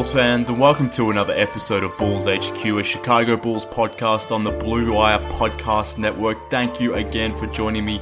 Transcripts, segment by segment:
Bulls fans, and welcome to another episode of Bulls HQ, a Chicago Bulls podcast on the Blue Wire Podcast Network. Thank you again for joining me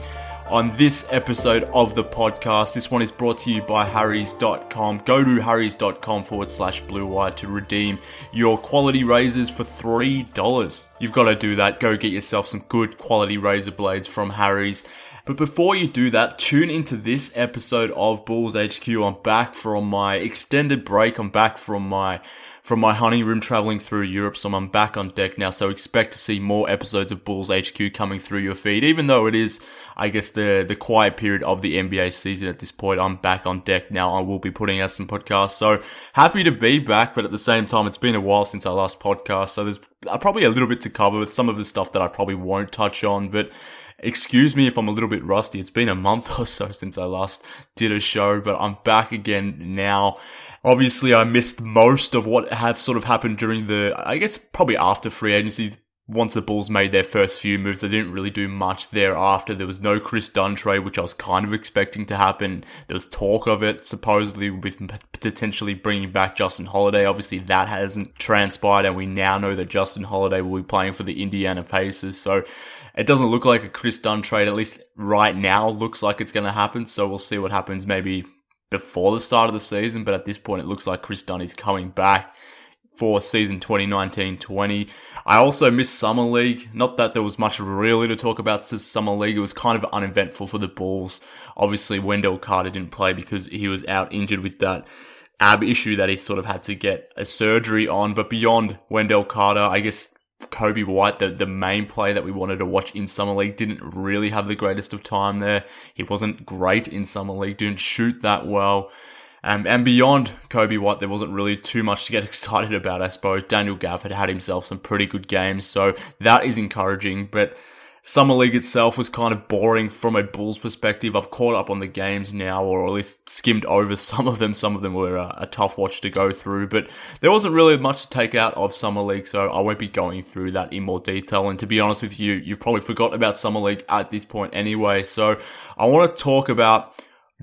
on this episode of the podcast. This one is brought to you by Harry's.com. Go to Harry's.com forward slash Blue Wire to redeem your quality razors for $3. You've got to do that. Go get yourself some good quality razor blades from Harry's. But before you do that, tune into this episode of Bulls HQ. I'm back from my extended break. I'm back from my from my honeymoon traveling through Europe, so I'm back on deck now. So expect to see more episodes of Bulls HQ coming through your feed, even though it is, I guess, the the quiet period of the NBA season at this point. I'm back on deck now. I will be putting out some podcasts. So happy to be back, but at the same time, it's been a while since our last podcast. So there's probably a little bit to cover with some of the stuff that I probably won't touch on, but excuse me if I'm a little bit rusty. It's been a month or so since I last did a show, but I'm back again now. Obviously, I missed most of what have sort of happened during the, I guess, probably after free agency. Once the Bulls made their first few moves, they didn't really do much thereafter. There was no Kris Dunn trade, which I was kind of expecting to happen. There was talk of it, supposedly with potentially bringing back Justin Holiday. Obviously, that hasn't transpired, and we now know that Justin Holiday will be playing for the Indiana Pacers. So, it doesn't look like a Kris Dunn trade, at least right now, looks like it's going to happen. So we'll see what happens maybe before the start of the season. But at this point, it looks like Kris Dunn is coming back for season 2019-20. I also missed Summer League. Not that there was much really to talk about this Summer League. It was kind of uneventful for the Bulls. Obviously, Wendell Carter didn't play because he was out injured with that ab issue that he sort of had to get a surgery on. But beyond Wendell Carter, I guess Coby White, the, the main player that we wanted to watch in Summer League, didn't really have the greatest of time there. He wasn't great in Summer League, didn't shoot that well. Um, and beyond Coby White, there wasn't really too much to get excited about, I suppose. Daniel Gaff had had himself some pretty good games, so that is encouraging. But Summer League itself was kind of boring from a Bulls perspective. I've caught up on the games now, or at least skimmed over some of them. Some of them were a, a, tough watch to go through, but there wasn't really much to take out of Summer League, so I won't be going through that in more detail. And to be honest with you, you've probably forgotten about Summer League at this point anyway. So I want to talk about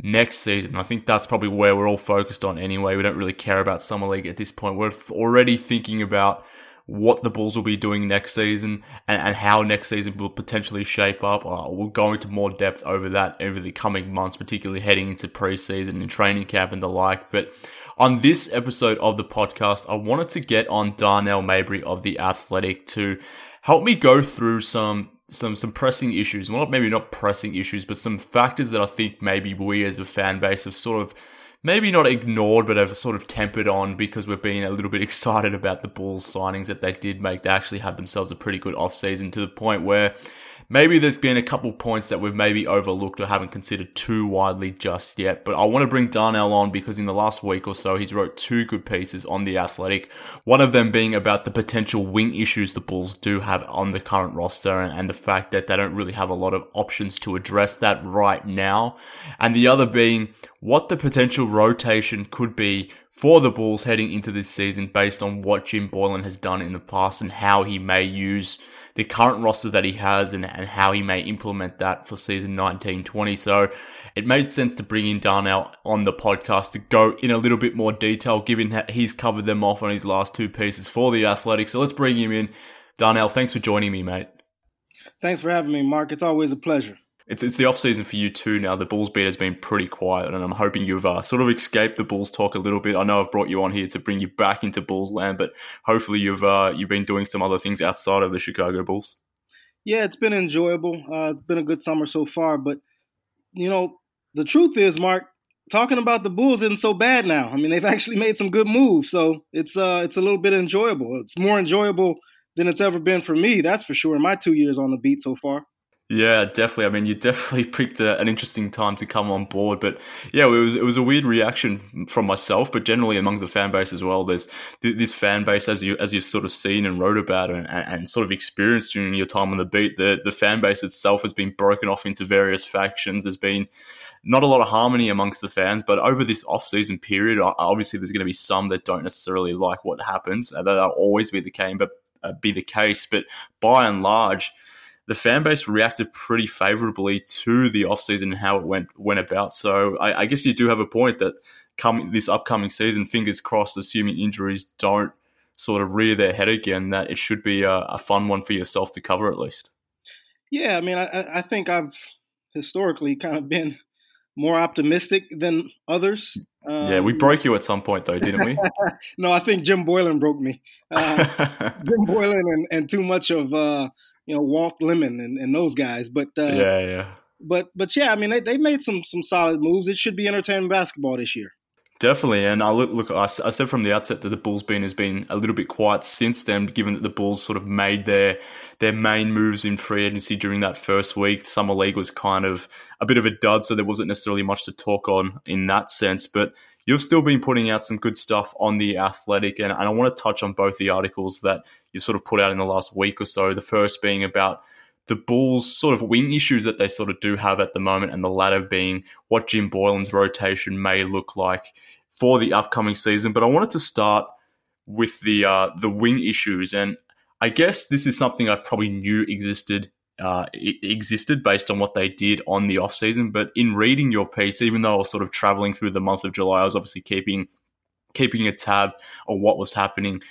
next season. I think that's probably where we're all focused on anyway. We don't really care about Summer League at this point. We're already thinking about what the Bulls will be doing next season and, and how next season will potentially shape up. Uh, we'll go into more depth over that over the coming months, particularly heading into preseason and training camp and the like. But on this episode of the podcast, I wanted to get on Darnell Mayberry of The Athletic to help me go through some some some pressing issues. Well, maybe not pressing issues, but some factors that I think maybe we as a fan base have sort of maybe not ignored, but have sort of tempered on because we've been a little bit excited about the Bulls signings that they did make. They actually had themselves a pretty good offseason to the point where maybe there's been a couple points that we've maybe overlooked or haven't considered too widely just yet. But I want to bring Darnell on because in the last week or so, he's wrote two good pieces on The Athletic. One of them being about the potential wing issues the Bulls do have on the current roster and, and the fact that they don't really have a lot of options to address that right now. And the other being what the potential rotation could be for the Bulls heading into this season based on what Jim Boylen has done in the past and how he may use the current roster that he has and, and how he may implement that for season 1920. So it made sense to bring in Darnell on the podcast to go in a little bit more detail, given that he's covered them off on his last two pieces for the Athletics. So let's bring him in. Darnell, thanks for joining me, mate. Thanks for having me, Mark. It's always a pleasure. It's it's the off season for you too now. The Bulls beat has been pretty quiet, and I'm hoping you've uh, sort of escaped the Bulls talk a little bit. I know I've brought you on here to bring you back into Bulls land, but hopefully you've uh, you've been doing some other things outside of the Chicago Bulls. Yeah, it's been enjoyable. Uh, it's been a good summer so far, but you know the truth is, Mark, talking about the Bulls isn't so bad now. I mean, they've actually made some good moves, so it's uh it's a little bit enjoyable. It's more enjoyable than it's ever been for me, that's for sure. In my two years on the beat so far. Yeah, definitely. I mean, you definitely picked a, an interesting time to come on board, but yeah, it was it was a weird reaction from myself, but generally among the fan base as well. There's this fan base, as you as you've sort of seen and wrote about and, and sort of experienced during your time on the beat. The the fan base itself has been broken off into various factions. There's been not a lot of harmony amongst the fans, but over this off-season period, obviously there's going to be some that don't necessarily like what happens. That'll always be the case, but uh, be the case. But by and large, the fan base reacted pretty favorably to the offseason and how it went went about. So I, I, guess you do have a point that coming this upcoming season, fingers crossed, assuming injuries don't sort of rear their head again, that it should be a, a fun one for yourself to cover at least. Yeah, I mean, I, I think I've historically kind of been more optimistic than others. Um, yeah, we um, broke you at some point, though, didn't we? no, I think Jim Boylen broke me. Uh, Jim Boylen and, and, too much of uh, you know Walt Lemon and, and those guys. But uh, yeah, yeah. But but yeah, I mean they they made some some solid moves. It should be entertaining basketball this year. Definitely, and I look. Look, I, I, said from the outset that the Bulls been has been a little bit quiet since then, given that the Bulls sort of made their their main moves in free agency during that first week. Summer league was kind of a bit of a dud, so there wasn't necessarily much to talk on in that sense. But you've still been putting out some good stuff on the Athletic, and, and I want to touch on both the articles that you sort of put out in the last week or so. The first being about the Bulls' sort of wing issues that they sort of do have at the moment, and the latter being what Jim Boylen's rotation may look like for the upcoming season. But I wanted to start with the uh, the wing issues, and I guess this is something I probably knew existed uh, existed based on what they did on the off season. But in reading your piece, even though I was sort of traveling through the month of July, I was obviously keeping keeping a tab on what was happening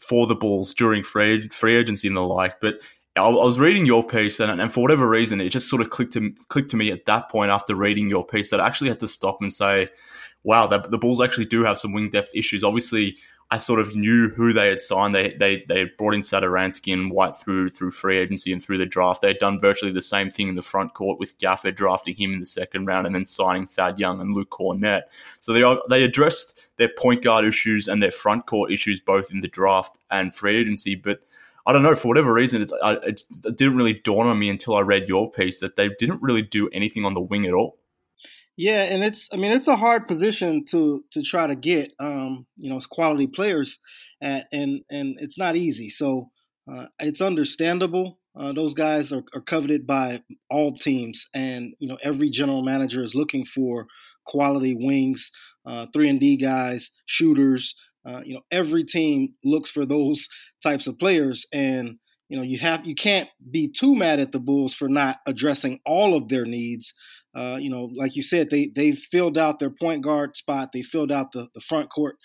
for the Bulls during free, free agency and the like. But I was reading your piece, and, and for whatever reason, it just sort of clicked to clicked to me at that point after reading your piece that I actually had to stop and say, "Wow, the, the Bulls actually do have some wing depth issues." Obviously, I sort of knew who they had signed. They they they had brought in Satoransky and White through through free agency and through the draft. They had done virtually the same thing in the front court with Gafford drafting him in the second round and then signing Thad Young and Luke Kornet. So they are, they addressed their point guard issues and their front court issues both in the draft and free agency. But I don't know for whatever reason, it, it didn't really dawn on me until I read your piece that they didn't really do anything on the wing at all. Yeah, and it's I mean it's a hard position to to try to get um, you know quality players at and and it's not easy. So uh, it's understandable. Uh, those guys are, are coveted by all teams, and you know every general manager is looking for quality wings, uh, three and D guys, shooters. Uh, you know every team looks for those types of players, and you know you have you can't be too mad at the Bulls for not addressing all of their needs uh, you know, like you said, they they filled out their point guard spot. They filled out the, the front court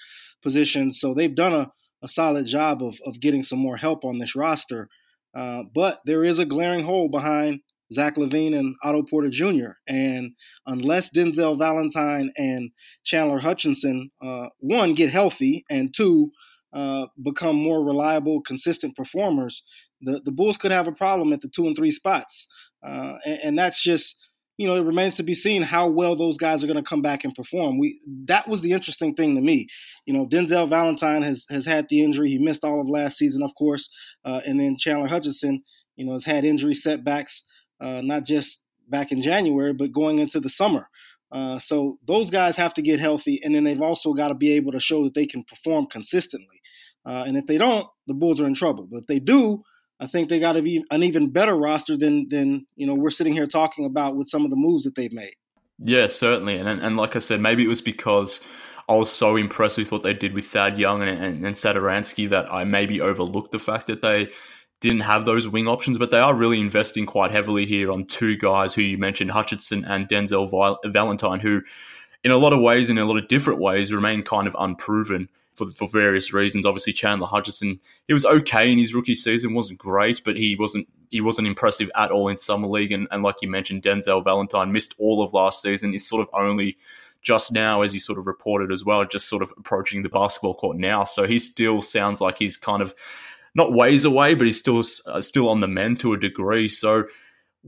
position. So they've done a, a solid job of, of getting some more help on this roster. Uh, but there is a glaring hole behind Zach LaVine and Otto Porter Jr. And unless Denzel Valentine and Chandler Hutchison, uh, one, get healthy, and two, uh, become more reliable, consistent performers, the, the Bulls could have a problem at the two and three spots. Uh, and, and, that's just you know, it remains to be seen how well those guys are going to come back and perform. We that was the interesting thing to me. You know, Denzel Valentine has has had the injury; he missed all of last season, of course, uh, and then Chandler Hutchison, you know, has had injury setbacks, uh, not just back in January, but going into the summer. Uh, so those guys have to get healthy, and then they've also got to be able to show that they can perform consistently. Uh, and if they don't, the Bulls are in trouble. But if they do, I think they got an even better roster than than you know we're sitting here talking about with some of the moves that they've made. Yeah, certainly, and and like I said, maybe it was because I was so impressed with what they did with Thad Young and and, and that I maybe overlooked the fact that they didn't have those wing options, but they are really investing quite heavily here on two guys who you mentioned, Hutchison and Denzel Valentine, who in a lot of ways, in a lot of different ways, remain kind of unproven for, for various reasons. Obviously, Chandler Hutchison, he was okay in his rookie season, wasn't great, but he wasn't he wasn't impressive at all in summer league. And, and like you mentioned, Denzel Valentine missed all of last season. Is sort of only just now, as you sort of reported as well, just sort of approaching the basketball court now. So he still sounds like he's kind of not ways away, but he's still uh, still on the mend to a degree. So,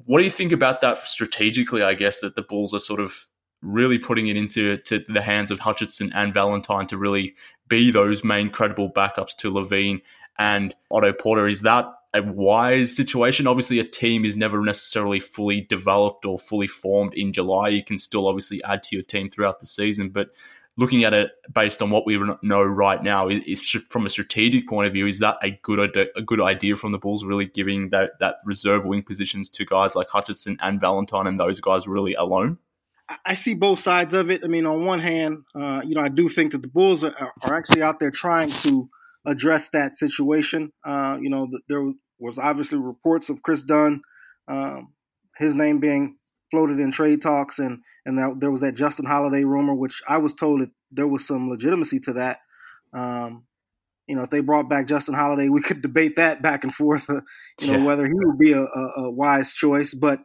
what do you think about that strategically? I guess that the Bulls are sort of really putting it into to the hands of Hutchison and Valentine to really be those main credible backups to LaVine and Otto Porter. Is that a wise situation? Obviously, a team is never necessarily fully developed or fully formed in July. You can still obviously add to your team throughout the season, but looking at it based on what we know right now, is, from a strategic point of view, is that a good a good idea from the Bulls? Really giving that that reserve wing positions to guys like Hutchison and Valentine, and those guys really alone. I see both sides of it. I mean, on one hand, uh, you know, I do think that the Bulls are, are, actually out there trying to address that situation. Uh, you know, there was obviously reports of Kris Dunn, um, his name being floated in trade talks, and and there, was that Justin Holiday rumor, which I was told that there was some legitimacy to that. Um, you know, if they brought back Justin Holiday, we could debate that back and forth. Uh, you know, yeah. whether he would be a, a, a wise choice, but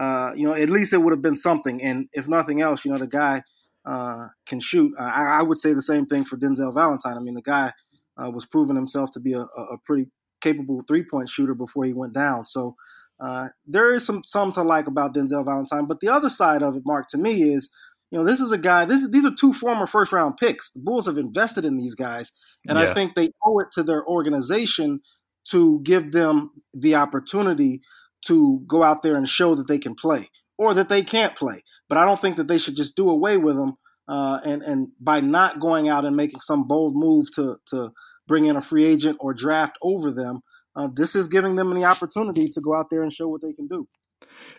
uh, you know, at least it would have been something. And if nothing else, you know, the guy uh, can shoot. Uh, I, I, would say the same thing for Denzel Valentine. I mean, the guy uh, was proving himself to be a, a pretty capable three point shooter before he went down. So uh, there is some some to like about Denzel Valentine. But the other side of it, Mark, to me is. You know, this is a guy. This these are two former first round picks. The Bulls have invested in these guys, and yeah. I think they owe it to their organization to give them the opportunity to go out there and show that they can play or that they can't play. But I don't think that they should just do away with them. Uh, and and by not going out and making some bold move to to bring in a free agent or draft over them, uh, this is giving them the opportunity to go out there and show what they can do.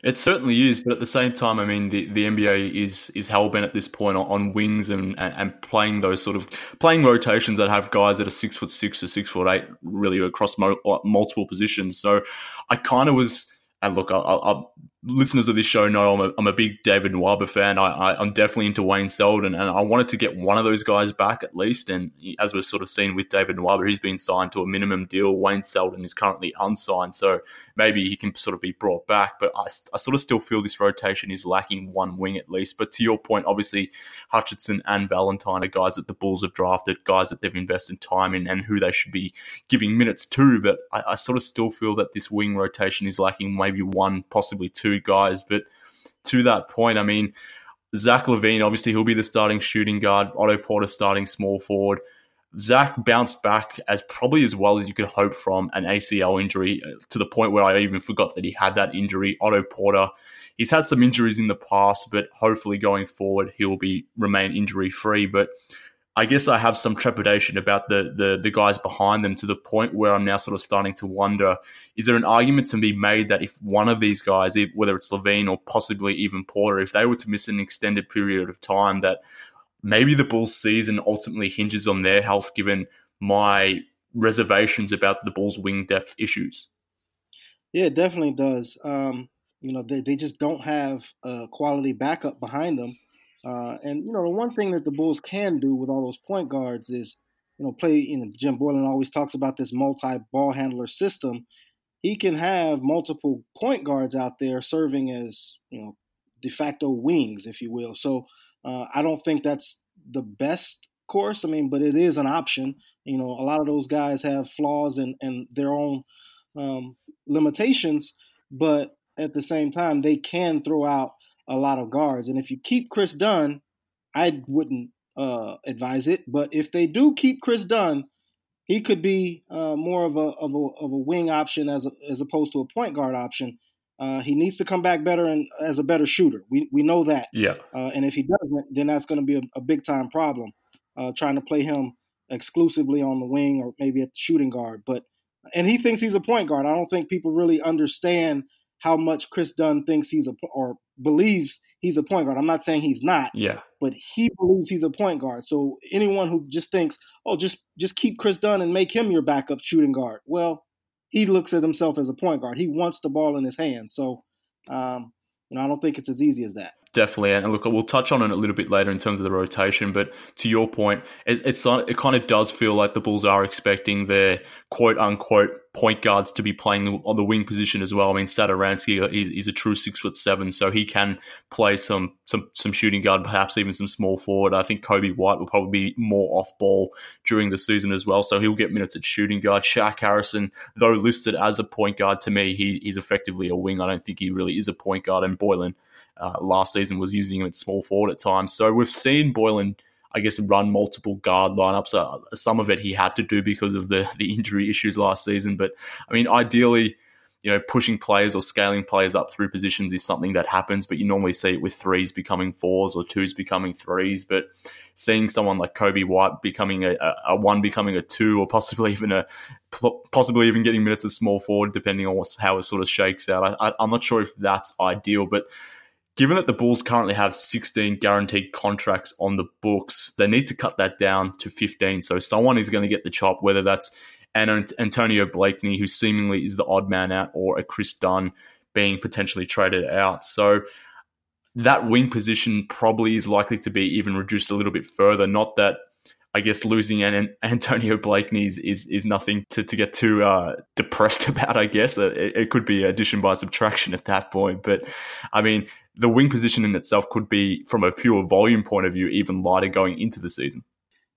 It certainly is, but at the same time, I mean, the, the NBA is is hell bent at this point on, on wings and, and, and playing those sort of playing rotations that have guys that are six foot six or six foot eight, really across mo- multiple positions. So, I kind of was and look, I'll, I'll, listeners of this show know I'm a, I'm a big David Nwaba fan. I, am definitely into Wayne Selden, and I wanted to get one of those guys back at least. And as we've sort of seen with David Nwaba, he's been signed to a minimum deal. Wayne Selden is currently unsigned, so maybe he can sort of be brought back. But I, I sort of still feel this rotation is lacking one wing at least. But to your point, obviously Hutchison and Valentine are guys that the Bulls have drafted, guys that they've invested time in, and who they should be giving minutes to. But I, I sort of still feel that this wing rotation is lacking maybe one, possibly two guys. But to that point, I mean, Zach LaVine, obviously, he'll be the starting shooting guard. Otto Porter starting small forward. Zach bounced back as probably as well as you could hope from an ACL injury uh, to the point where I even forgot that he had that injury. Otto Porter, he's had some injuries in the past, but hopefully going forward he'll be remain injury free. But I guess I have some trepidation about the, the the guys behind them to the point where I'm now sort of starting to wonder: is there an argument to be made that if one of these guys, whether it's LaVine or possibly even Porter, if they were to miss an extended period of time, that maybe the Bulls' season ultimately hinges on their health, given my reservations about the Bulls' wing depth issues? Yeah, it definitely does. Um, you know, they, they just don't have a quality backup behind them. Uh, and you know, the one thing that the Bulls can do with all those point guards is, you know, play. You know, Jim Boylen always talks about this multi-ball handler system. He can have multiple point guards out there serving as, you know, de facto wings, if you will. So uh, I don't think that's the best course. I mean, but it is an option. You know, a lot of those guys have flaws and and their own um, limitations, but at the same time, they can throw out a lot of guards. And if you keep Kris Dunn, I wouldn't uh, advise it. But if they do keep Kris Dunn, he could be uh, more of a, of a of a wing option as a, as opposed to a point guard option. Uh, he needs to come back better and as a better shooter. We we know that. Yeah. Uh, and if he doesn't, then that's going to be a, a, big time problem. Uh, trying to play him exclusively on the wing or maybe at the shooting guard, but and he thinks he's a point guard. I don't think people really understand how much Kris Dunn thinks he's a or believes he's a point guard. I'm not saying he's not. Yeah. But he believes he's a point guard. So anyone who just thinks, oh, just just keep Kris Dunn and make him your backup shooting guard. Well, he looks at himself as a point guard. He wants the ball in his hands. So, um, you know, I don't think it's as easy as that. Definitely, and look, we'll touch on it a little bit later in terms of the rotation. But to your point, it, it's it kind of does feel like the Bulls are expecting their quote unquote point guards to be playing on the wing position as well. I mean, Satoransky uh, is a true six foot seven, so he can play some some some shooting guard, perhaps even some small forward. I think Coby White will probably be more off ball during the season as well, so he'll get minutes at shooting guard. Shaq Harrison, though listed as a point guard, to me he, he's effectively a wing. I don't think he really is a point guard, and Boylen uh, last season was using him at small forward at times. So we've seen Boylen, I guess, run multiple guard lineups. Uh, some of it he had to do because of the the injury issues last season. But I mean, ideally, you know, pushing players or scaling players up through positions is something that happens. But you normally see it with threes becoming fours or twos becoming threes. But seeing someone like Coby White becoming a, a, one becoming a two, or possibly even a possibly even getting minutes of small forward, depending on how it sort of shakes out. I, I'm not sure if that's ideal, but given that the Bulls currently have 16 guaranteed contracts on the books, they need to cut that down to 15. So someone is going to get the chop, whether that's an Antonio Blakeney, who seemingly is the odd man out, or a Kris Dunn being potentially traded out. So that wing position probably is likely to be even reduced a little bit further. Not that I guess losing an Antonio Blakeney is, is, is nothing to, to get too uh, depressed about, I guess. It, it, could be addition by subtraction at that point. But I mean, the wing position in itself could be, from a pure volume point of view, even lighter going into the season.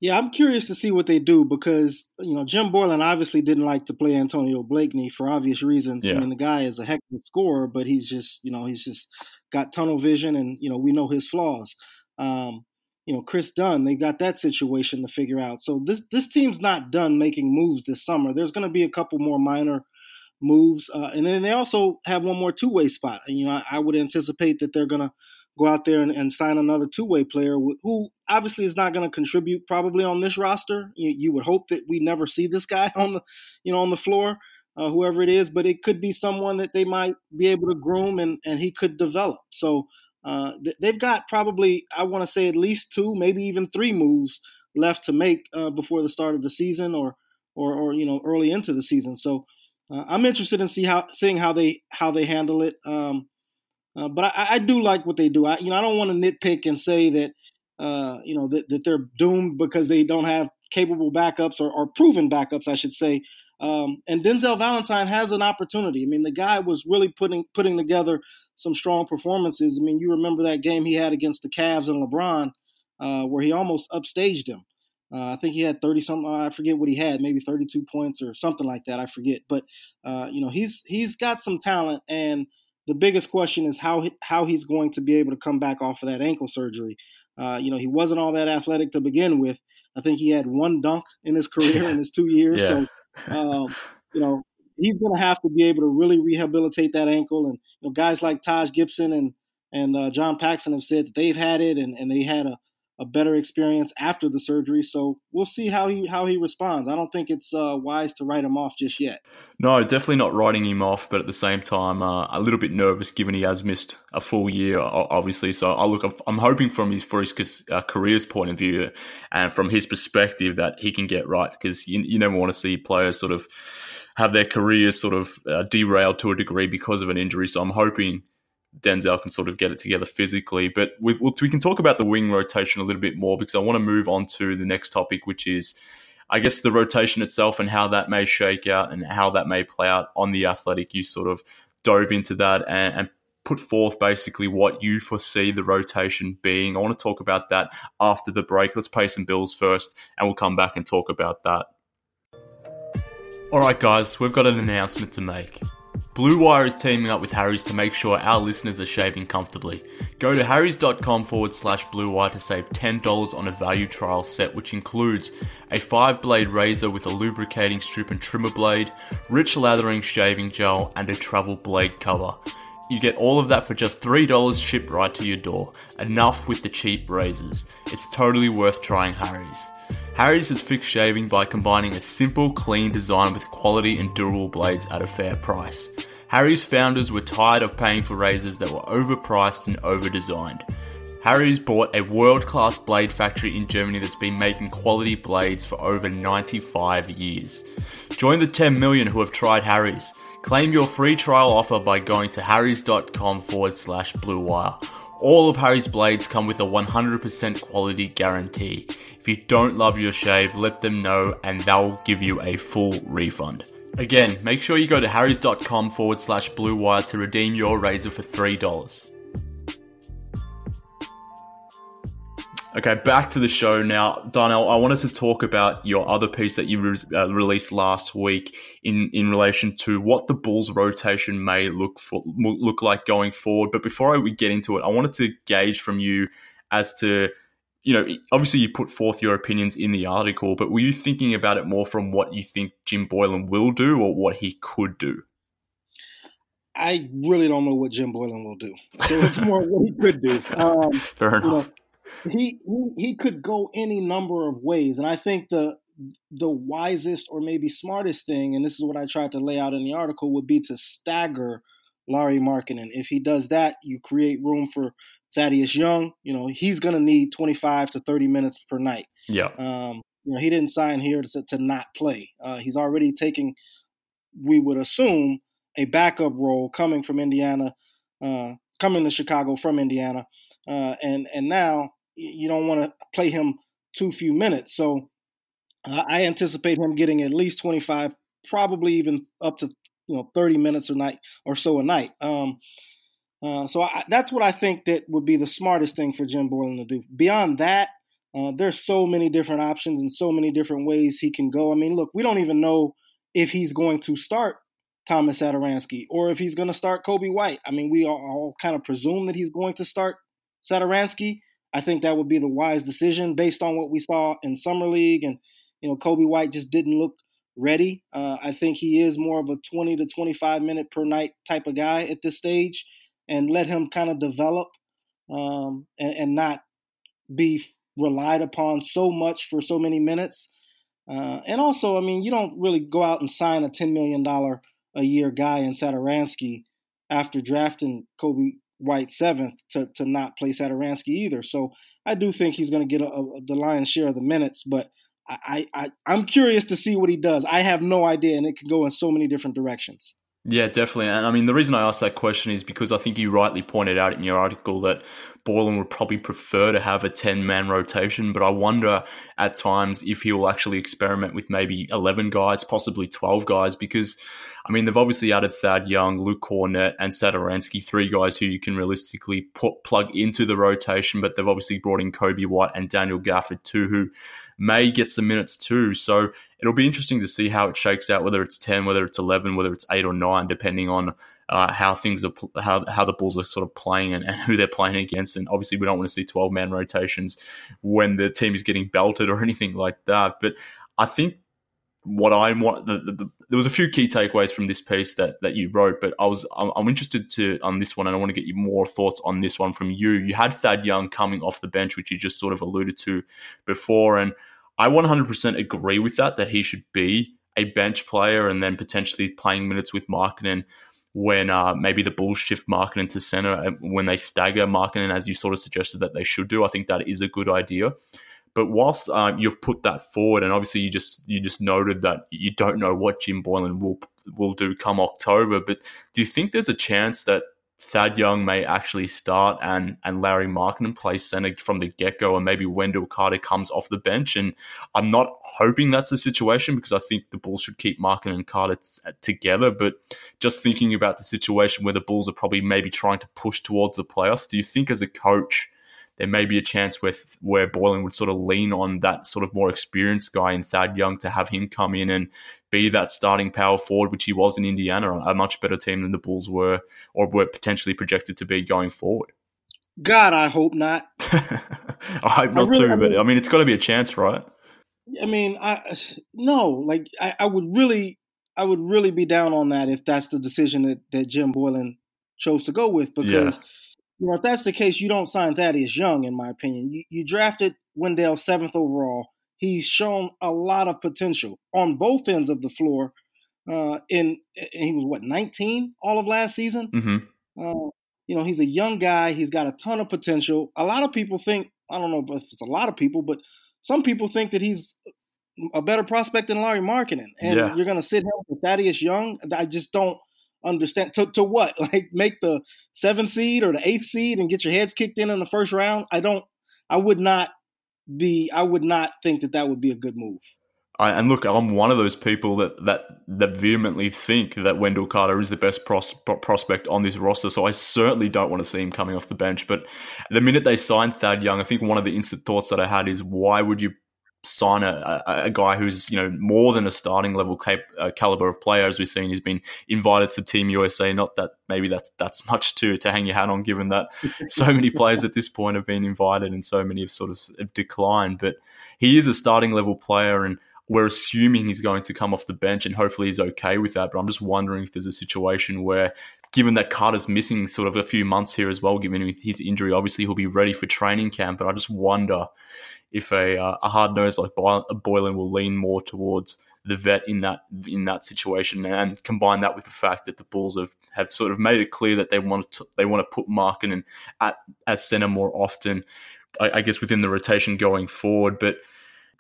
Yeah, I'm curious to see what they do because you know Jim Boylen obviously didn't like to play Antonio Blakeney for obvious reasons. Yeah. I mean, the guy is a heck of a scorer, but he's just you know he's just got tunnel vision, and you know we know his flaws. Um, you know, Kris Dunn, they got that situation to figure out. So this this team's not done making moves this summer. There's going to be a couple more minor moves. Uh, and then they also have one more two way spot. And, you know, I, I, would anticipate that they're going to go out there and, and sign another two way player who obviously is not going to contribute probably on this roster. You, you, would hope that we never see this guy on the, you know, on the floor, uh, whoever it is, but it could be someone that they might be able to groom and, and he could develop. So uh, they've got probably, I want to say at least two, maybe even three moves left to make uh, before the start of the season or, or, or, you know, early into the season. So, uh, I'm interested in see how seeing how they how they handle it. Um, uh, but I, I, do like what they do. I you know I don't want to nitpick and say that uh, you know that, that they're doomed because they don't have capable backups or, or proven backups, I should say. Um, and Denzel Valentine has an opportunity. I mean, the guy was really putting putting together some strong performances. I mean, you remember that game he had against the Cavs and LeBron, uh, where he almost upstaged him. Uh, I think he had 30 something. I forget what he had, maybe 32 points or something like that. I forget. But, uh, you know, he's he's got some talent. And the biggest question is how, how he's going to be able to come back off of that ankle surgery. Uh, you know, he wasn't all that athletic to begin with. I think he had one dunk in his career in his two years. Yeah. So, um, you know, he's going to have to be able to really rehabilitate that ankle. And you know, guys like Taj Gibson and and uh, John Paxson have said that they've had it and, and they had a, a better experience after the surgery. So we'll see how he how he responds. I don't think it's uh, wise to write him off just yet. No, definitely not writing him off, but at the same time, uh, a little bit nervous given he has missed a full year, obviously. So I look, I'm hoping from his for his uh, career's point of view and from his perspective that he can get right because you, you never want to see players sort of have their careers sort of uh, derailed to a degree because of an injury. So I'm hoping Denzel can sort of get it together physically. But we, we can talk about the wing rotation a little bit more because I want to move on to the next topic, which is, I guess, the rotation itself and how that may shake out and how that may play out on the athletic. You sort of dove into that and, and put forth basically what you foresee the rotation being. I want to talk about that after the break. Let's pay some bills first, and we'll come back and talk about that. All right, guys, we've got an announcement to make. Blue Wire is teaming up with Harry's to make sure our listeners are shaving comfortably. Go to harrys.com forward slash blue wire to save $10 on a value trial set, which includes a 5 blade razor with a lubricating strip and trimmer blade, rich lathering shaving gel, and a travel blade cover. You get all of that for just $3 shipped right to your door. Enough with the cheap razors. It's totally worth trying Harry's. Harry's is fixed shaving by combining a simple, clean design with quality and durable blades at a fair price. Harry's founders were tired of paying for razors that were overpriced and overdesigned. Harry's bought a world class blade factory in Germany that's been making quality blades for over 95 years. Join the 10 million who have tried Harry's. Claim your free trial offer by going to harrys.com forward slash blue wire. All of Harry's blades come with a 100% quality guarantee. If you don't love your shave, let them know and they'll give you a full refund. Again, make sure you go to harrys.com forward slash blue wire to redeem your razor for $3. Okay, back to the show now. Darnell, I wanted to talk about your other piece that you re- uh, released last week in, in relation to what the Bulls rotation may look for, look like going forward. But before we get into it, I wanted to gauge from you as to, you know, obviously you put forth your opinions in the article, but were you thinking about it more from what you think Jim Boylen will do or what he could do? I really don't know what Jim Boylen will do. So it's more what he could do. Um, Fair enough. You know, he, he could go any number of ways, and I think the the wisest or maybe smartest thing, and this is what I tried to lay out in the article, would be to stagger Lauri Markkanen. If he does that, you create room for Thaddeus Young. You know, he's going to need 25 to 30 minutes per night. Yeah. Um, you know, he didn't sign here to, to not play. Uh, he's already taking, we would assume, a backup role coming from Indiana, uh, coming to Chicago from Indiana, uh, and and now you don't want to play him too few minutes. So uh, I anticipate him getting at least 25, probably even up to you know 30 minutes a night or so a night. Um, uh, so I, that's what I think that would be the smartest thing for Jim Boylen to do. Beyond that, uh, there's so many different options and so many different ways he can go. I mean, look, we don't even know if he's going to start Thomas Satoransky or if he's going to start Coby White. I mean, we all kind of presume that he's going to start Satoransky. I think that would be the wise decision based on what we saw in summer league, and you know Coby White just didn't look ready. Uh, I think he is more of a 20 to 25 minute per night type of guy at this stage, and let him kind of develop um, and, and, not be relied upon so much for so many minutes. Uh, and also, I mean, you don't really go out and sign a $10 million a year guy in Satoransky after drafting Coby White seventh to, to not play Satoransky either. So I do think he's going to get a, a, the lion's share of the minutes, but I, I, I'm curious to see what he does. I have no idea, and it can go in so many different directions. Yeah, definitely. And I mean, the reason I asked that question is because I think you rightly pointed out in your article that Boylen would probably prefer to have a 10 man rotation, but I wonder at times if he will actually experiment with maybe 11 guys, possibly 12 guys, because I mean, they've obviously added Thad Young, Luke Kornet, and Satoransky, three guys who you can realistically put plug into the rotation, but they've obviously brought in Coby White and Daniel Gafford too, who may get some minutes too. So it'll be interesting to see how it shakes out, whether it's 10, whether it's 11, whether it's 8 or 9, depending on uh, how things are, how, how the Bulls are sort of playing and, and, who they're playing against. And obviously, we don't want to see 12 man rotations when the team is getting belted or anything like that. But I think what I want, the, the, the, there was a few key takeaways from this piece that, that you wrote, but I was, I'm, I'm interested to, on this one, and I want to get you more thoughts on this one from you. You had Thad Young coming off the bench, which you just sort of alluded to before. And I 100% agree with that, that he should be a bench player and then potentially playing minutes with Markkanen when uh, maybe the Bulls shift Markkanen to center uh, when they stagger Markkanen, as you sort of suggested that they should do. I think that is a good idea. But whilst uh, you've put that forward, and obviously you just you just noted that you don't know what Jim Boylen will will do come October, but do you think there's a chance that Thad Young may actually start and and Lauri Markkanen play center from the get go, and maybe Wendell Carter comes off the bench. And I'm not hoping that's the situation because I think the Bulls should keep Markkanen and Carter t- together. But just thinking about the situation where the Bulls are probably maybe trying to push towards the playoffs, do you think as a coach? There may be a chance where where Boylen would sort of lean on that sort of more experienced guy in Thad Young to have him come in and be that starting power forward, which he was in Indiana, a much better team than the Bulls were or were potentially projected to be going forward. God, I hope not. I hope not I really, too, I mean, but I mean, it's got to be a chance, right? I mean, I no, like I, I, would really, I would really be down on that if that's the decision that, that Jim Boylen chose to go with, because yeah. You know if that's the case, you don't sign Thaddeus Young, in my opinion. You, you drafted Wendell seventh overall he's shown a lot of potential on both ends of the floor. Uh, in he was what 19 all of last season. Mm-hmm. Uh, you know, he's a young guy. He's got a ton of potential. A lot of people think, I don't know if it's a lot of people, but some people think that he's a better prospect than Lauri Markkanen. And yeah. you're going to sit him with Thaddeus Young. I just don't understand. To, to what? Like make the seventh seed or the eighth seed and get your heads kicked in in the first round? I don't, I would not be, I would not think that that would be a good move. I, and look, I'm one of those people that, that that vehemently think that Wendell Carter is the best pros, prospect on this roster. So I certainly don't want to see him coming off the bench. But the minute they signed Thad Young, I think one of the instant thoughts that I had is why would you sign a, a, guy who's you know more than a starting level cap, uh, caliber of player as we've seen. He's been invited to team usa not that maybe that's that's much to to hang your hat on given that so many players at this point have been invited and so many have sort of declined. But he is a starting level player and we're assuming he's going to come off the bench and hopefully he's okay with that. But i'm just wondering if there's a situation where given that Carter's missing sort of a few months here as well, given his injury, obviously he'll be ready for training camp. But I just wonder if a, uh, a hard nose like Boylen will lean more towards the vet in that in that situation, and combine that with the fact that the Bulls have, have sort of made it clear that they want to they want to put Markkanen at at center more often, I, I guess within the rotation going forward, but.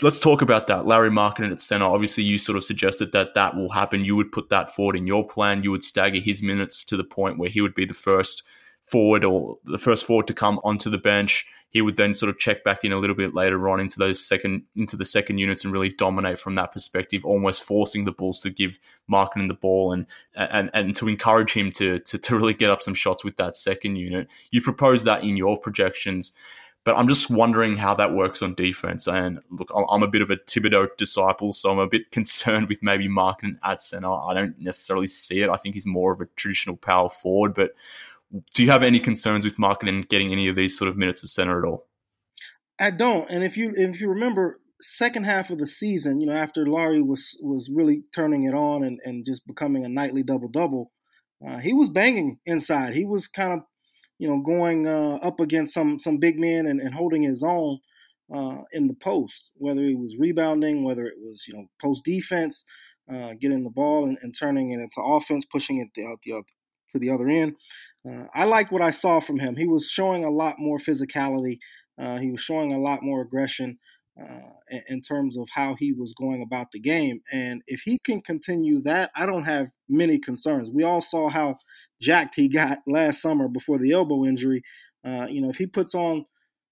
Let's talk about that. Lauri Markkanen at center. Obviously, you sort of suggested that that will happen. You would put that forward in your plan. You would stagger his minutes to the point where he would be the first forward or the first forward to come onto the bench he would then sort of check back in a little bit later on into those second into the second units and really dominate from that perspective, almost forcing the Bulls to give Markkanen the ball and and and to encourage him to, to to really get up some shots with that second unit. You propose that in your projections. But I'm just wondering how that works on defense. And look, I'm a bit of a Thibodeau disciple, so I'm a bit concerned with maybe Markkanen at center. I don't necessarily see it. I think he's more of a traditional power forward. But do you have any concerns with Markkanen getting any of these sort of minutes at center at all? I don't. And if you if you remember second half of the season, you know, after Lauri was was really turning it on and, and just becoming a nightly double double, uh, he was banging inside. He was kind of, you know, going uh, up against some some big men and, and holding his own uh, in the post, whether he was rebounding, whether it was you know post defense, uh, getting the ball and, and, turning it into offense, pushing it out the, to the other end. Uh, I like what I saw from him. He was showing a lot more physicality. Uh, he was showing a lot more aggression uh, in, in, terms of how he was going about the game. And if he can continue that, I don't have many concerns. We all saw how jacked he got last summer before the elbow injury. Uh, you know, if he puts on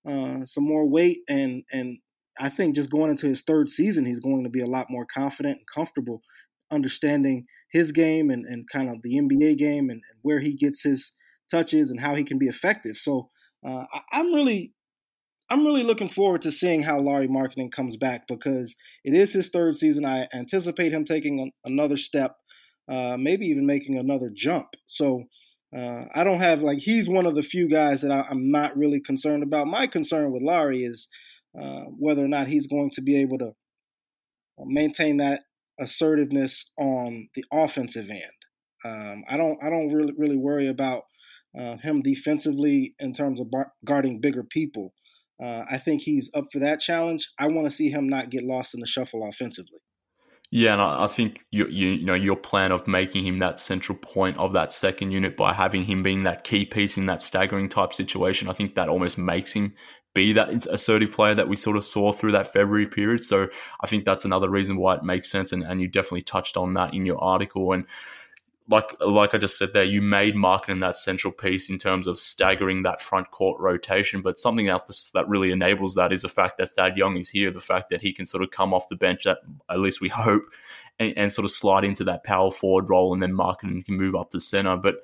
uh, some more weight and and I think just going into his third season, he's going to be a lot more confident and comfortable, understanding his game and, and kind of the NBA game and, and where he gets his touches and how he can be effective. So uh, I, am really, I'm really looking forward to seeing how Lauri Markkanen comes back because it is his third season. I anticipate him taking another step, uh, maybe even making another jump. So uh, I don't have like he's one of the few guys that I, am not really concerned about. My concern with Lauri is uh, whether or not he's going to be able to maintain that assertiveness on the offensive end. Um, I don't I don't really really worry about uh, him defensively in terms of bar- guarding bigger people. Uh, I think he's up for that challenge. I want to see him not get lost in the shuffle offensively. Yeah, and I, think you, you, you know your plan of making him that central point of that second unit by having him being that key piece in that staggering type situation. I think that almost makes him be that assertive player that we sort of saw through that February period. So I think that's another reason why it makes sense, and, and you definitely touched on that in your article and like like I just said there, you made Markkanen that central piece in terms of staggering that front court rotation. But something else that really enables that is the fact that Thad Young is here, the fact that he can sort of come off the bench, that at least we hope, and, and sort of slide into that power forward role, and then Markkanen can move up to center. But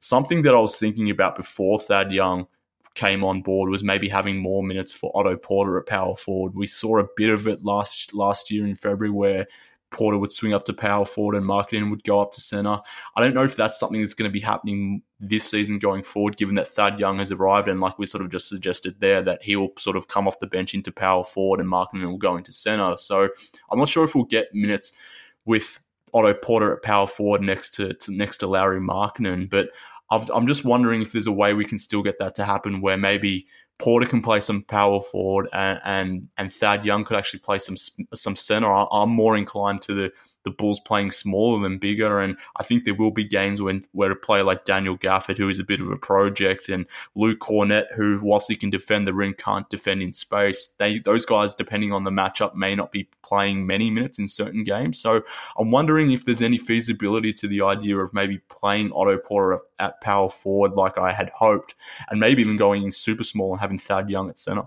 something that I was thinking about before Thad Young came on board was maybe having more minutes for Otto Porter at power forward. We saw a bit of it last last year in February where Porter would swing up to power forward and Markkanen would go up to center. I don't know if that's something that's going to be happening this season going forward, given that Thad Young has arrived and like we sort of just suggested there, that he will sort of come off the bench into power forward and Markkanen will go into center. So I'm not sure if we'll get minutes with Otto Porter at power forward next to, to next to Lauri Markkanen, but i am just wondering if there's a way we can still get that to happen where maybe Porter can play some power forward, and and, and Thad Young could actually play some some center. I'm more inclined to the the Bulls playing smaller than bigger. And I think there will be games when where a player like Daniel Gafford, who is a bit of a project, and Luke Kornet, who whilst he can defend the rim, can't defend in space. They those guys, depending on the matchup, may not be playing many minutes in certain games. So I'm wondering if there's any feasibility to the idea of maybe playing Otto Porter at power forward like I had hoped, and maybe even going super small and having Thad Young at center.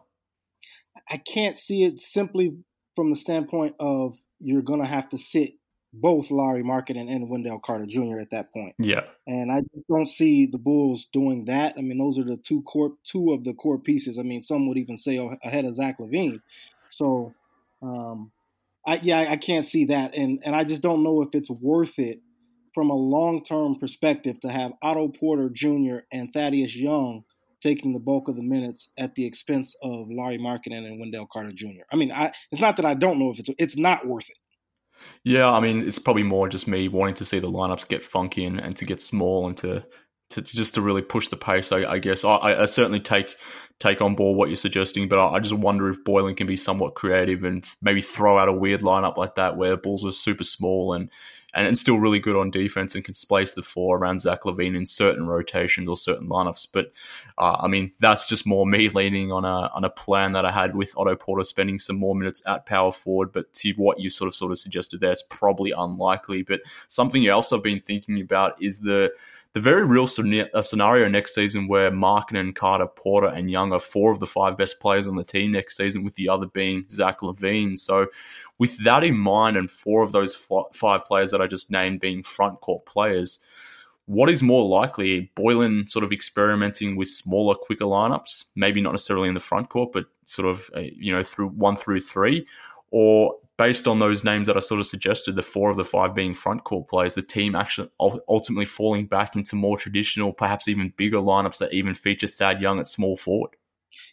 I can't see it simply from the standpoint of you're going to have to sit both Lauri Market and Wendell Carter Jr. at that point. Yeah. And I don't see the Bulls doing that. I mean, those are the two core two of the core pieces. I mean, some would even say ahead of Zach LaVine. So, um, I, yeah, I can't see that, and and I just don't know if it's worth it from a long term perspective to have Otto Porter Jr. and Thaddeus Young taking the bulk of the minutes at the expense of Lauri Markkanen and Wendell Carter Jr. I mean, I, it's not that I don't know if it's it's not worth it. Yeah, I mean, it's probably more just me wanting to see the lineups get funky and, and to get small and to, to, to just to really push the pace. I, I guess I, I, certainly take take on board what you're suggesting, but I, I just wonder if Boylen can be somewhat creative and maybe throw out a weird lineup like that where the Bulls are super small and and, and still really good on defense and can splice the four around Zach LaVine in certain rotations or certain lineups. But uh, I mean, that's just more me leaning on a on a plan that I had with Otto Porter spending some more minutes at power forward. But to what you sort of sort of suggested there, it's probably unlikely. But something else I've been thinking about is the the very real scenario next season where Markkanen, Carter, Porter, and Young are four of the five best players on the team next season, with the other being Zach LaVine. So, with that in mind, and four of those five players that I just named being front court players, what is more likely? Boylen sort of experimenting with smaller, quicker lineups, maybe not necessarily in the front court, but sort of uh, you know through one through three, or based on those names that I sort of suggested, the four of the five being front court players, the team actually ultimately falling back into more traditional, perhaps even bigger lineups that even feature Thad Young at small forward.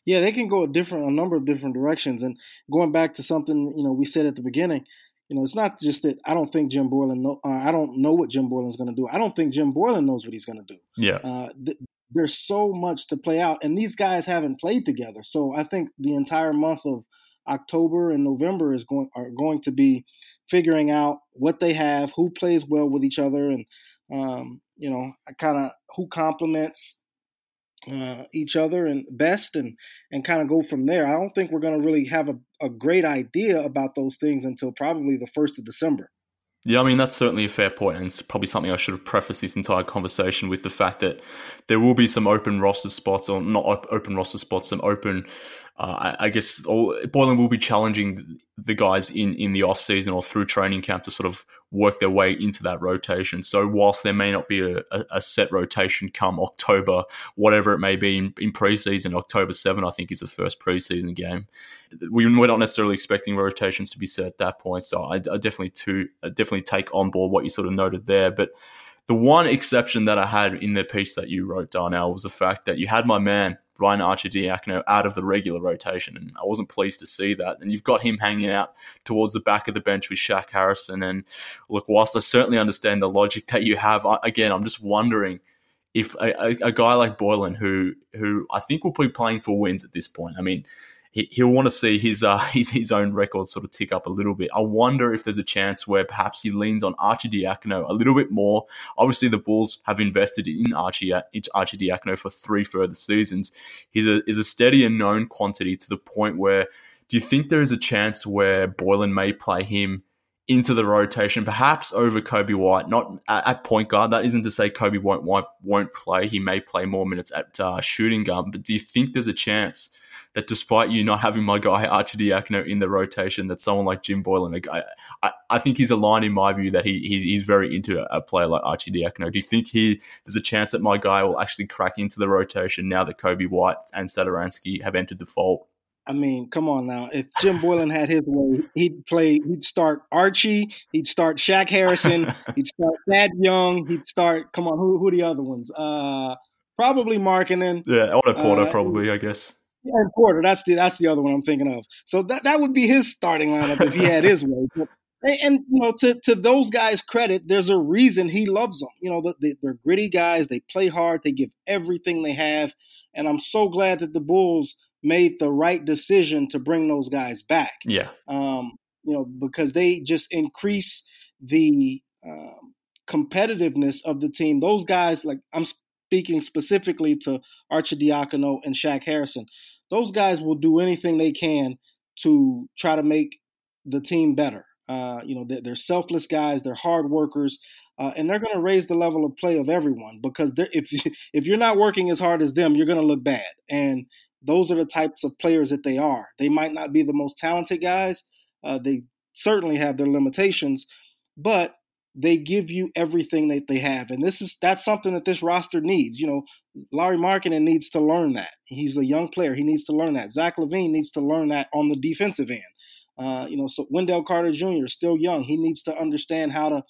Yeah, they can go a different, a number of different directions. And going back to something you know we said at the beginning, you know, it's not just that I don't think Jim Boylen. Know, uh, I don't know what Jim Boylen's going to do. I don't think Jim Boylen knows what he's going to do. Yeah. Uh, th- there's so much to play out, and these guys haven't played together. So I think the entire month of October and November is going are going to be figuring out what they have, who plays well with each other, and um, you know, kind of who complements uh, each other and best, and and kind of go from there. I don't think we're going to really have a, a great idea about those things until probably the first of December. Yeah, I mean that's certainly a fair point, and it's probably something I should have prefaced this entire conversation with the fact that there will be some open roster spots, or not open roster spots, some open uh, I, I, guess all, Boylen will be challenging the guys in, in the off season or through training camp to sort of work their way into that rotation. So whilst there may not be a, a set rotation come October, whatever it may be in, in preseason, October 7, I think is the first preseason game. We, we're not necessarily expecting rotations to be set at that point. So I, I definitely to I definitely take on board what you sort of noted there. But the one exception that I had in the piece that you wrote, Darnell, was the fact that you had my man Ryan Arcidiacono out of the regular rotation, and I wasn't pleased to see that. And you've got him hanging out towards the back of the bench with Shaq Harrison. And look, whilst I certainly understand the logic that you have, I, again, I'm just wondering if a, a, a, guy like Boylen, who who I think will be playing for wins at this point. I mean, he, will want to see his, uh, his his own record sort of tick up a little bit. I wonder if there's a chance where perhaps he leans on Arcidiacono a little bit more. Obviously, the Bulls have invested in Archie Arcidiacono for three further seasons. He's a is a steady and known quantity to the point where do you think there is a chance where Boylen may play him? into the rotation, perhaps over Coby White, not at, point guard. That isn't to say Coby won't won't, won't play. He may play more minutes at uh, shooting guard. But do you think there's a chance that despite you not having my guy Arcidiacono in the rotation, that someone like Jim Boylen, a guy, I, I think he's a line in my view that he, he he's very into a, player like Arcidiacono. Do you think he there's a chance that my guy will actually crack into the rotation now that Coby White and Satoransky have entered the fold? I mean, come on now. If Jim Boylen had his way, he'd play. He'd start Archie. He'd start Shaq Harrison. he'd start Thad Young. He'd start. Come on, who who are the other ones? Uh, probably Markkanen. Yeah, Otto Porter, uh, probably. I guess. And Porter, that's the that's the other one I'm thinking of. So that that would be his starting lineup if he had his way. But, and, you know, to to those guys' credit, there's a reason he loves them. You know, they, they're gritty guys. They play hard. They give everything they have. And I'm so glad that the Bulls made the right decision to bring those guys back. Yeah. Um, you know, because they just increase the um, competitiveness of the team. Those guys, like I'm speaking specifically to Arcidiacono and Shaq Harrison, those guys will do anything they can to try to make the team better. Uh, you know, they're, they're, selfless guys, they're hard workers, uh, and they're going to raise the level of play of everyone because if if you're not working as hard as them, you're going to look bad. And those are the types of players that they are. They might not be the most talented guys. Uh, they certainly have their limitations, but they give you everything that they have, and this is that's something that this roster needs. You know, Lauri Markkanen needs to learn that. He's a young player; he needs to learn that. Zach LaVine needs to learn that on the defensive end. Uh, you know, so Wendell Carter Jr. is still young; he needs to understand how to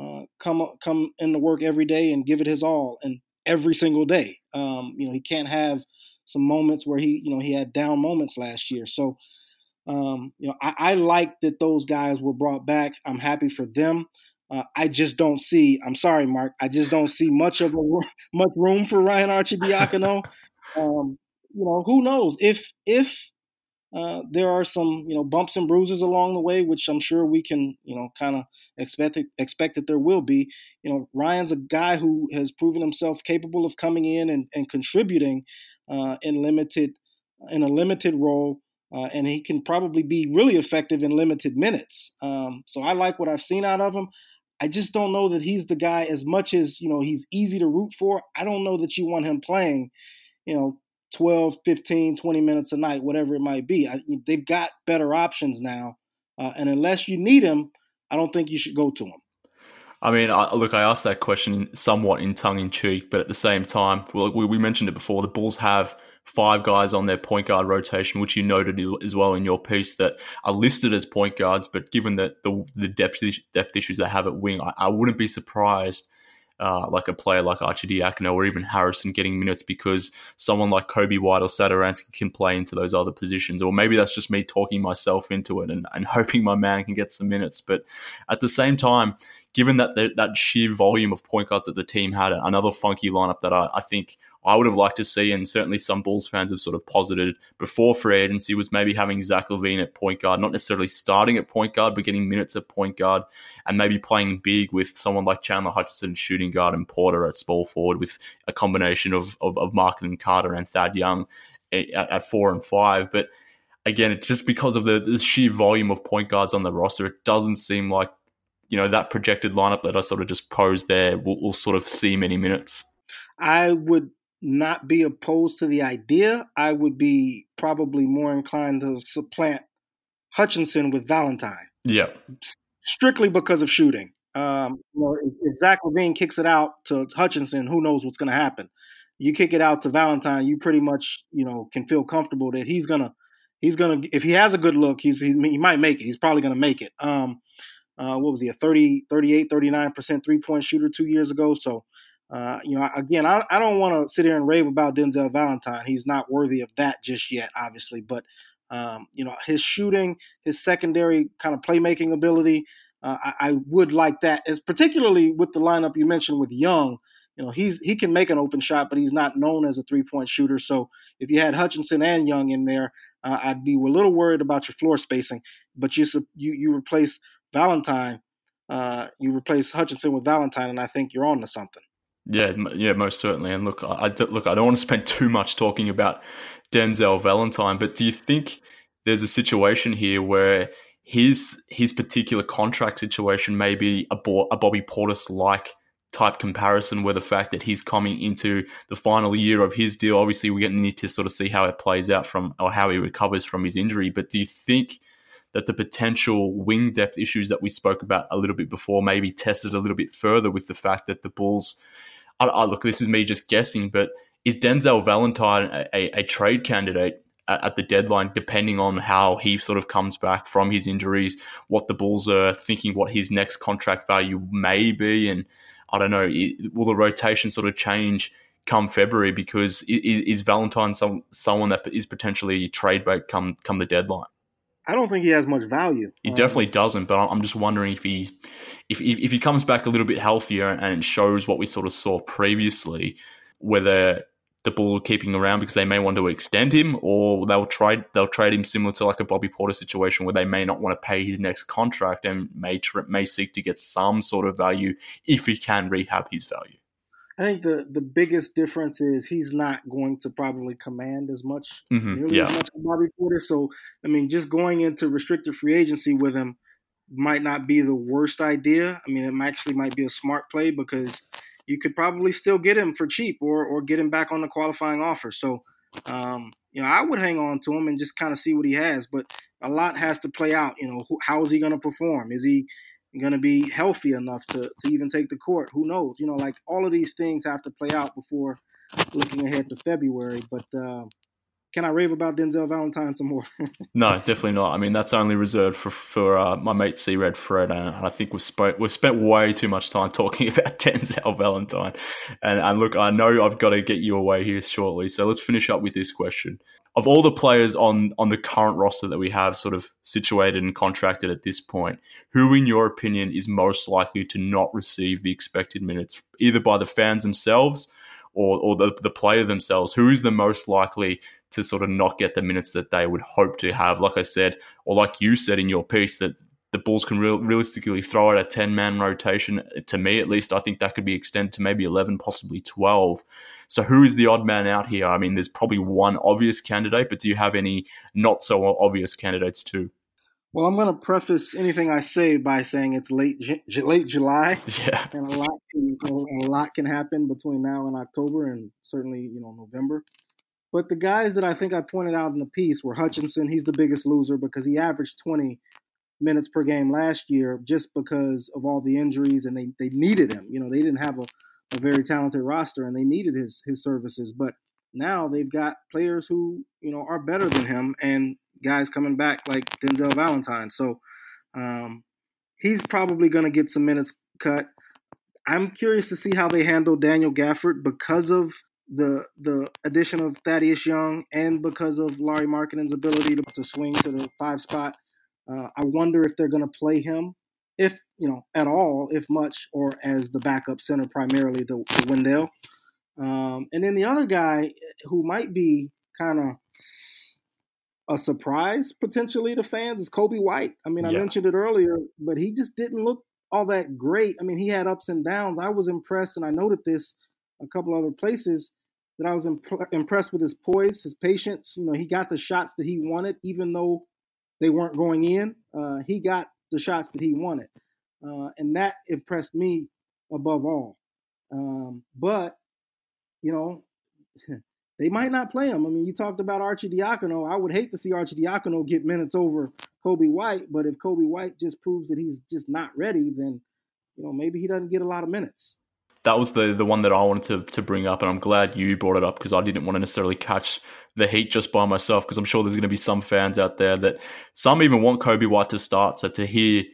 uh, come come into work every day and give it his all, and every single day. Um, you know, he can't have some moments where he, you know, he had down moments last year. So, um, you know, I, I like that those guys were brought back. I'm happy for them. Uh, I just don't see. I'm sorry, Mark. I just don't see much of a much room for Ryan Arcidiacono. um, you know, who knows if if uh, there are some you know bumps and bruises along the way, which I'm sure we can you know kind of expect expect that there will be. You know, Ryan's a guy who has proven himself capable of coming in and, and contributing uh, in limited in a limited role, uh, and he can probably be really effective in limited minutes. Um, so I like what I've seen out of him. I just don't know that he's the guy as much as you know he's easy to root for. I don't know that you want him playing, you know, 12, 15, 20 minutes a night, whatever it might be. I, they've got better options now. Uh, and unless you need him, I don't think you should go to him. I mean, I, look, I asked that question somewhat in tongue in cheek, but at the same time, well, we, we mentioned it before. The Bulls have five guys on their point guard rotation, which you noted as well in your piece that are listed as point guards. But given that the the depth depth issues they have at wing, I, I wouldn't be surprised uh, like a player like Archie Arcidiacono or even Harrison getting minutes because someone like Coby White or Satoransky can play into those other positions. Or maybe that's just me talking myself into it and, and hoping my man can get some minutes. But at the same time, given that the, that sheer volume of point guards that the team had, another funky lineup that I, I think – I would have liked to see, and certainly some Bulls fans have sort of posited before free agency, was maybe having Zach LaVine at point guard, not necessarily starting at point guard, but getting minutes at point guard, and maybe playing big with someone like Chandler Hutchison shooting guard, and Porter at small forward, with a combination of of, of Mark and Carter and Thad Young eh, at, at four and five. But again, it's just because of the, the sheer volume of point guards on the roster, it doesn't seem like you know that projected lineup that I sort of just posed there will, will sort of see many minutes. I would not be opposed to the idea. I would be probably more inclined to supplant Hutchison with Valentine. Yeah. Strictly because of shooting. Um, you know, if, Zach LaVine kicks it out to Hutchison, who knows what's going to happen? You kick it out to Valentine, you pretty much, you know, can feel comfortable that he's gonna, he's gonna, if he has a good look, he's, he, he might make it. He's probably gonna make it. Um, uh, what was he a 30, 38, 39% three point shooter two years ago? So uh, you know, again, I, I don't want to sit here and rave about Denzel Valentine. He's not worthy of that just yet, obviously. But um, you know, his shooting, his secondary kind of playmaking ability, uh, I, I, would like that. As particularly with the lineup you mentioned with Young, you know, he's he can make an open shot, but he's not known as a three point shooter. So if you had Hutchison and Young in there, uh, I'd be a little worried about your floor spacing. But you you you replace Valentine, uh, you replace Hutchison with Valentine, and I think you're on to something. Yeah, yeah, most certainly. And look, I, look, I don't want to spend too much talking about Denzel Valentine, but do you think there's a situation here where his his particular contract situation may be a, Bo- a Bobby Portis like type comparison, where the fact that he's coming into the final year of his deal, obviously we need to sort of see how it plays out from or how he recovers from his injury. But do you think? that the potential wing depth issues that we spoke about a little bit before may be tested a little bit further with the fact that the Bulls I, I, look, this is me just guessing, but is Denzel Valentine a, a, a trade candidate at, at, the deadline, depending on how he sort of comes back from his injuries, what the Bulls are thinking, what his next contract value may be, and I don't know, will the rotation sort of change come February because is, is Valentine some, someone that is potentially trade bait come come the deadline? I don't think he has much value. He um, definitely doesn't, but I'm just wondering if he if, if he comes back a little bit healthier and shows what we sort of saw previously, whether the Bull are keeping around because they may want to extend him, or they'll trade they'll trade him similar to like a Bobby Portis situation where they may not want to pay his next contract and may may seek to get some sort of value if he can rehab his value. I think the the biggest difference is he's not going to probably command as much, mm-hmm, nearly yeah. as much as Bobby Portis. So I mean, just going into restricted free agency with him might not be the worst idea. I mean, it actually might be a smart play because you could probably still get him for cheap or or get him back on the qualifying offer. So um, you know, I would hang on to him and just kind of see what he has. But a lot has to play out. You know, who, how is he going to perform? Is he going to be healthy enough to, to even take the court? Who knows? You know, like all of these things have to play out before looking ahead to February. But uh, can I rave about Denzel Valentine some more? no, definitely not. I mean, that's only reserved for for uh, my mate C Red Fred, and I think we've spoke we've spent way too much time talking about Denzel Valentine. And, and look, I know I've got to get you away here shortly, so let's finish up with this question: Of all the players on on the current roster that we have, sort of situated and contracted at this point, who, in your opinion, is most likely to not receive the expected minutes, either by the fans themselves? Or, or the, the player themselves, who is the most likely to sort of not get the minutes that they would hope to have. Like I said, or like you said in your piece, that the Bulls can real, realistically throw out a 10 man rotation. To me, at least, I think that could be extended to maybe 11, possibly 12. So, who is the odd man out here? I mean, there's probably one obvious candidate, but do you have any not so obvious candidates too? Well, I'm going to preface anything I say by saying it's late late July, yeah, and a lot can, a lot can happen between now and October, and certainly you know November. But the guys that I think I pointed out in the piece were Hutchison. He's the biggest loser because he averaged 20 minutes per game last year just because of all the injuries and they, they needed him. You know, they didn't have a, a very talented roster and they needed his his services. But now they've got players who, you know, are better than him and guys coming back like Denzel Valentine. So um, he's probably going to get some minutes cut. I'm curious to see how they handle Daniel Gafford because of the the addition of Thaddeus Young and because of Lauri Markkanen's ability to, to swing to the five spot, uh, I wonder if they're going to play him, if you know at all, if much, or as the backup center primarily to, to Wendell. Um, and then the other guy who might be kind of a surprise potentially to fans is Coby White. I mean, I mentioned it earlier, but he just didn't look all that great. I mean, he had ups and downs. I was impressed, and I noted this a couple other places that I was imp- impressed with his poise, his patience. You know, he got the shots that he wanted, even though they weren't going in. Uh, he got the shots that he wanted, uh, and that impressed me above all. Um, but you know, they might not play him. I mean, you talked about Arcidiacono. I would hate to see Arcidiacono get minutes over Coby White, but if Coby White just proves that he's just not ready, then you know maybe he doesn't get a lot of minutes that was the the one that I wanted to to bring up, and I'm glad you brought it up because I didn't want to necessarily catch the heat just by myself because I'm sure there's going to be some fans out there that some even want Coby White to start. So to hear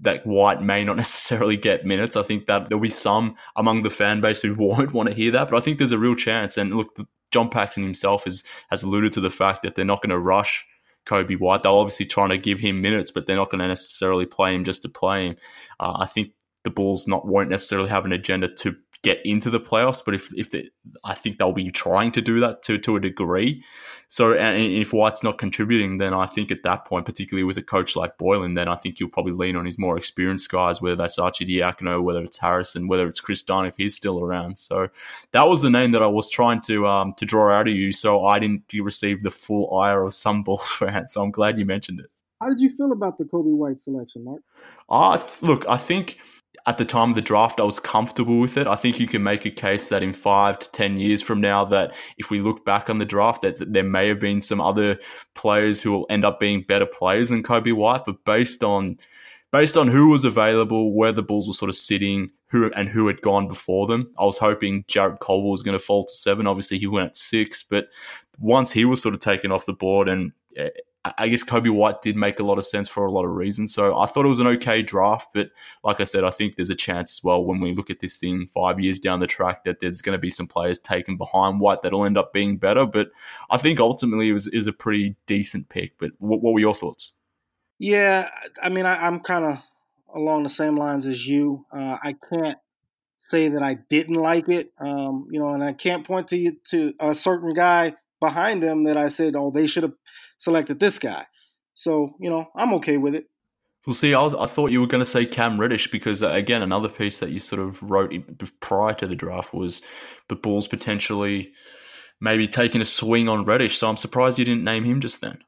that White may not necessarily get minutes, I think that there'll be some among the fan base who won't want to hear that. But I think there's a real chance. And look, John Paxson himself has has alluded to the fact that they're not going to rush. Coby White. They're obviously trying to give him minutes, but they're not going to necessarily play him just to play him. Uh, I think the Bulls not won't necessarily have an agenda to get into the playoffs, but if if they, I think they'll be trying to do that to to a degree. So, and if White's not contributing, then I think at that point, particularly with a coach like Boylen, then I think you'll probably lean on his more experienced guys, whether that's Arcidiacono, whether it's Harrison, whether it's Kris Dunn if he's still around. So that was the name that I was trying to um to draw out of you, so I didn't receive the full ire of some Bulls fans. So I'm glad you mentioned it. How did you feel about the Coby White selection, Mark? Uh, look, I think at the time of the draft, I was comfortable with it. I think you can make a case that in five to 10 years from now, that if we look back on the draft, that, that there may have been some other players who will end up being better players than Coby White. But based on, based on who was available, where the Bulls were sort of sitting, who and who had gone before them, I was hoping Jarrett Culver was going to fall to seven. Obviously, he went at six, but once he was sort of taken off the board and eh, I guess Coby White did make a lot of sense for a lot of reasons. So I thought it was an okay draft, but like I said, I think there's a chance as well when we look at this thing five years down the track that there's going to be some players taken behind White that'll end up being better. But I think ultimately it was, it was a pretty decent pick. But what, what were your thoughts? Yeah, I mean, I, am kind of along the same lines as you. Uh, I can't say that I didn't like it. Um, you know, and I can't point to you to a certain guy behind him that I said, oh, they should have selected this guy. So you know, I'm okay with it. Well, see, I, was, I thought you were going to say Cam Reddish because, uh, again, another piece that you sort of wrote prior to the draft was the Bulls potentially maybe taking a swing on Reddish. So I'm surprised you didn't name him just then.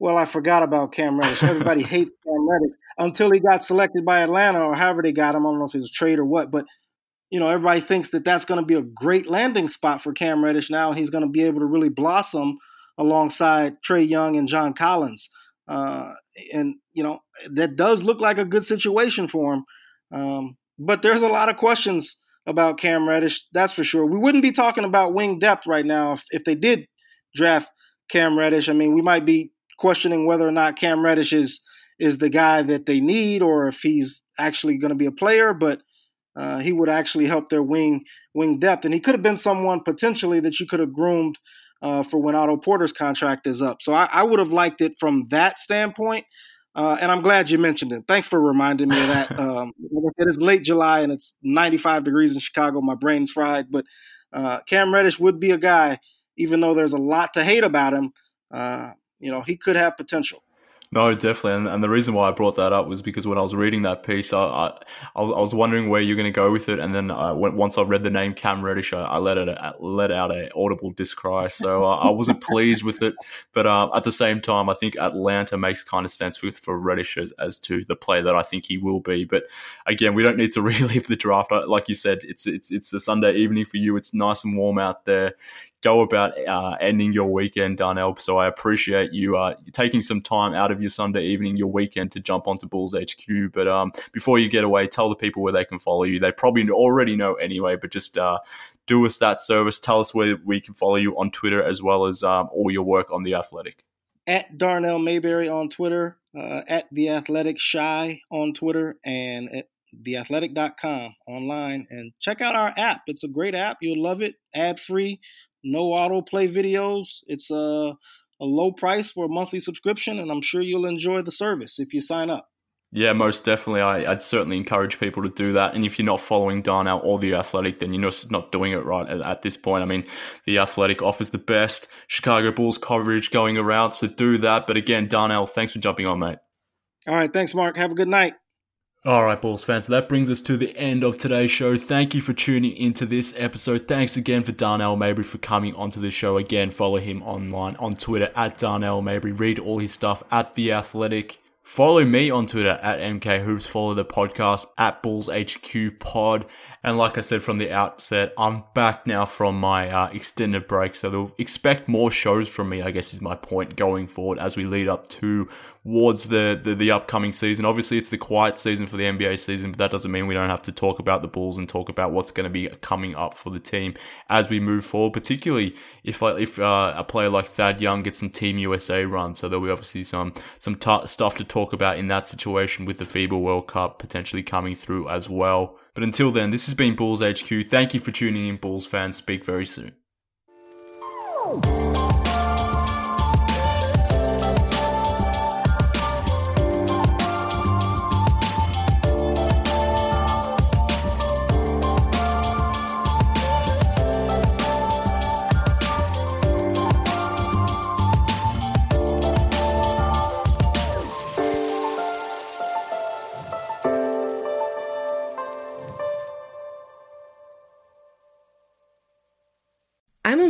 Well, I forgot about Cam Reddish. Everybody hates Cam Reddish until he got selected by Atlanta or however they got him. I don't know if it was a trade or what, but you know, everybody thinks that that's going to be a great landing spot for Cam Reddish now, and he's going to be able to really blossom alongside Trae Young and John Collins. Uh, and you know that does look like a good situation for him. Um, but there's a lot of questions about Cam Reddish, that's for sure. We wouldn't be talking about wing depth right now if, if they did draft Cam Reddish. I mean, we might be questioning whether or not Cam Reddish is is the guy that they need or if he's actually going to be a player. But uh, he would actually help their wing wing depth, and he could have been someone potentially that you could have groomed uh, for when Otto Porter's contract is up. So I, I would have liked it from that standpoint. Uh, and I'm glad you mentioned it. Thanks for reminding me of that. Um, it is late July and it's 95 degrees in Chicago. My brain's fried, but uh, Cam Reddish would be a guy, even though there's a lot to hate about him. Uh, you know, he could have potential. No, definitely, and, and the reason why I brought that up was because when I was reading that piece, I I, I was wondering where you're going to go with it, and then I, once I read the name Cam Reddish, I, I let it let out a audible discry. So uh, I wasn't pleased with it, but uh, at the same time, I think Atlanta makes kind of sense with for Reddish as, as to the player that I think he will be. But again, we don't need to relive the draft, like you said. It's it's it's a Sunday evening for you. It's nice and warm out there go about uh, ending your weekend, Darnell. So I appreciate you uh, taking some time out of your Sunday evening, your weekend, to jump onto Bulls HQ. But um, before you get away, tell the people where they can follow you. They probably already know anyway, but just uh, do us that service. Tell us where we can follow you on Twitter as well as um, all your work on The Athletic. At Darnell Mayberry on Twitter, uh, at The Athletic Shy on Twitter, and at theathletic.com online and check out our app. It's a great app. You'll love it. Ad free no autoplay videos. It's a, a low price for a monthly subscription, and I'm sure you'll enjoy the service if you sign up. Yeah, most definitely. I, would certainly encourage people to do that. And if you're not following Darnell or The Athletic, then you're not doing it right at, at, this point. I mean, The Athletic offers the best Chicago Bulls coverage going around, so do that. But again, Darnell, thanks for jumping on, mate. All right. Thanks, Mark. Have a good night. All right, Bulls fans, so that brings us to the end of today's show. Thank you for tuning into this episode. Thanks again for Darnell Mayberry for coming onto the show again. Follow him online on Twitter at Darnell Mayberry. Read all his stuff at The Athletic. Follow me on Twitter at MK Hoops. Follow the podcast at Bulls HQ Pod. And like I said from the outset, I'm back now from my uh, extended break. So they'll expect more shows from me, I guess is my point going forward as we lead up to towards the, the, the upcoming season. Obviously, it's the quiet season for the NBA season, but that doesn't mean we don't have to talk about the Bulls and talk about what's going to be coming up for the team as we move forward. Particularly if if uh, a player like Thad Young gets some Team USA run, so there'll be obviously some some t- stuff to talk about in that situation with the FIBA World Cup potentially coming through as well. But until then, this has been Bulls HQ. Thank you for tuning in, Bulls fans. Speak very soon.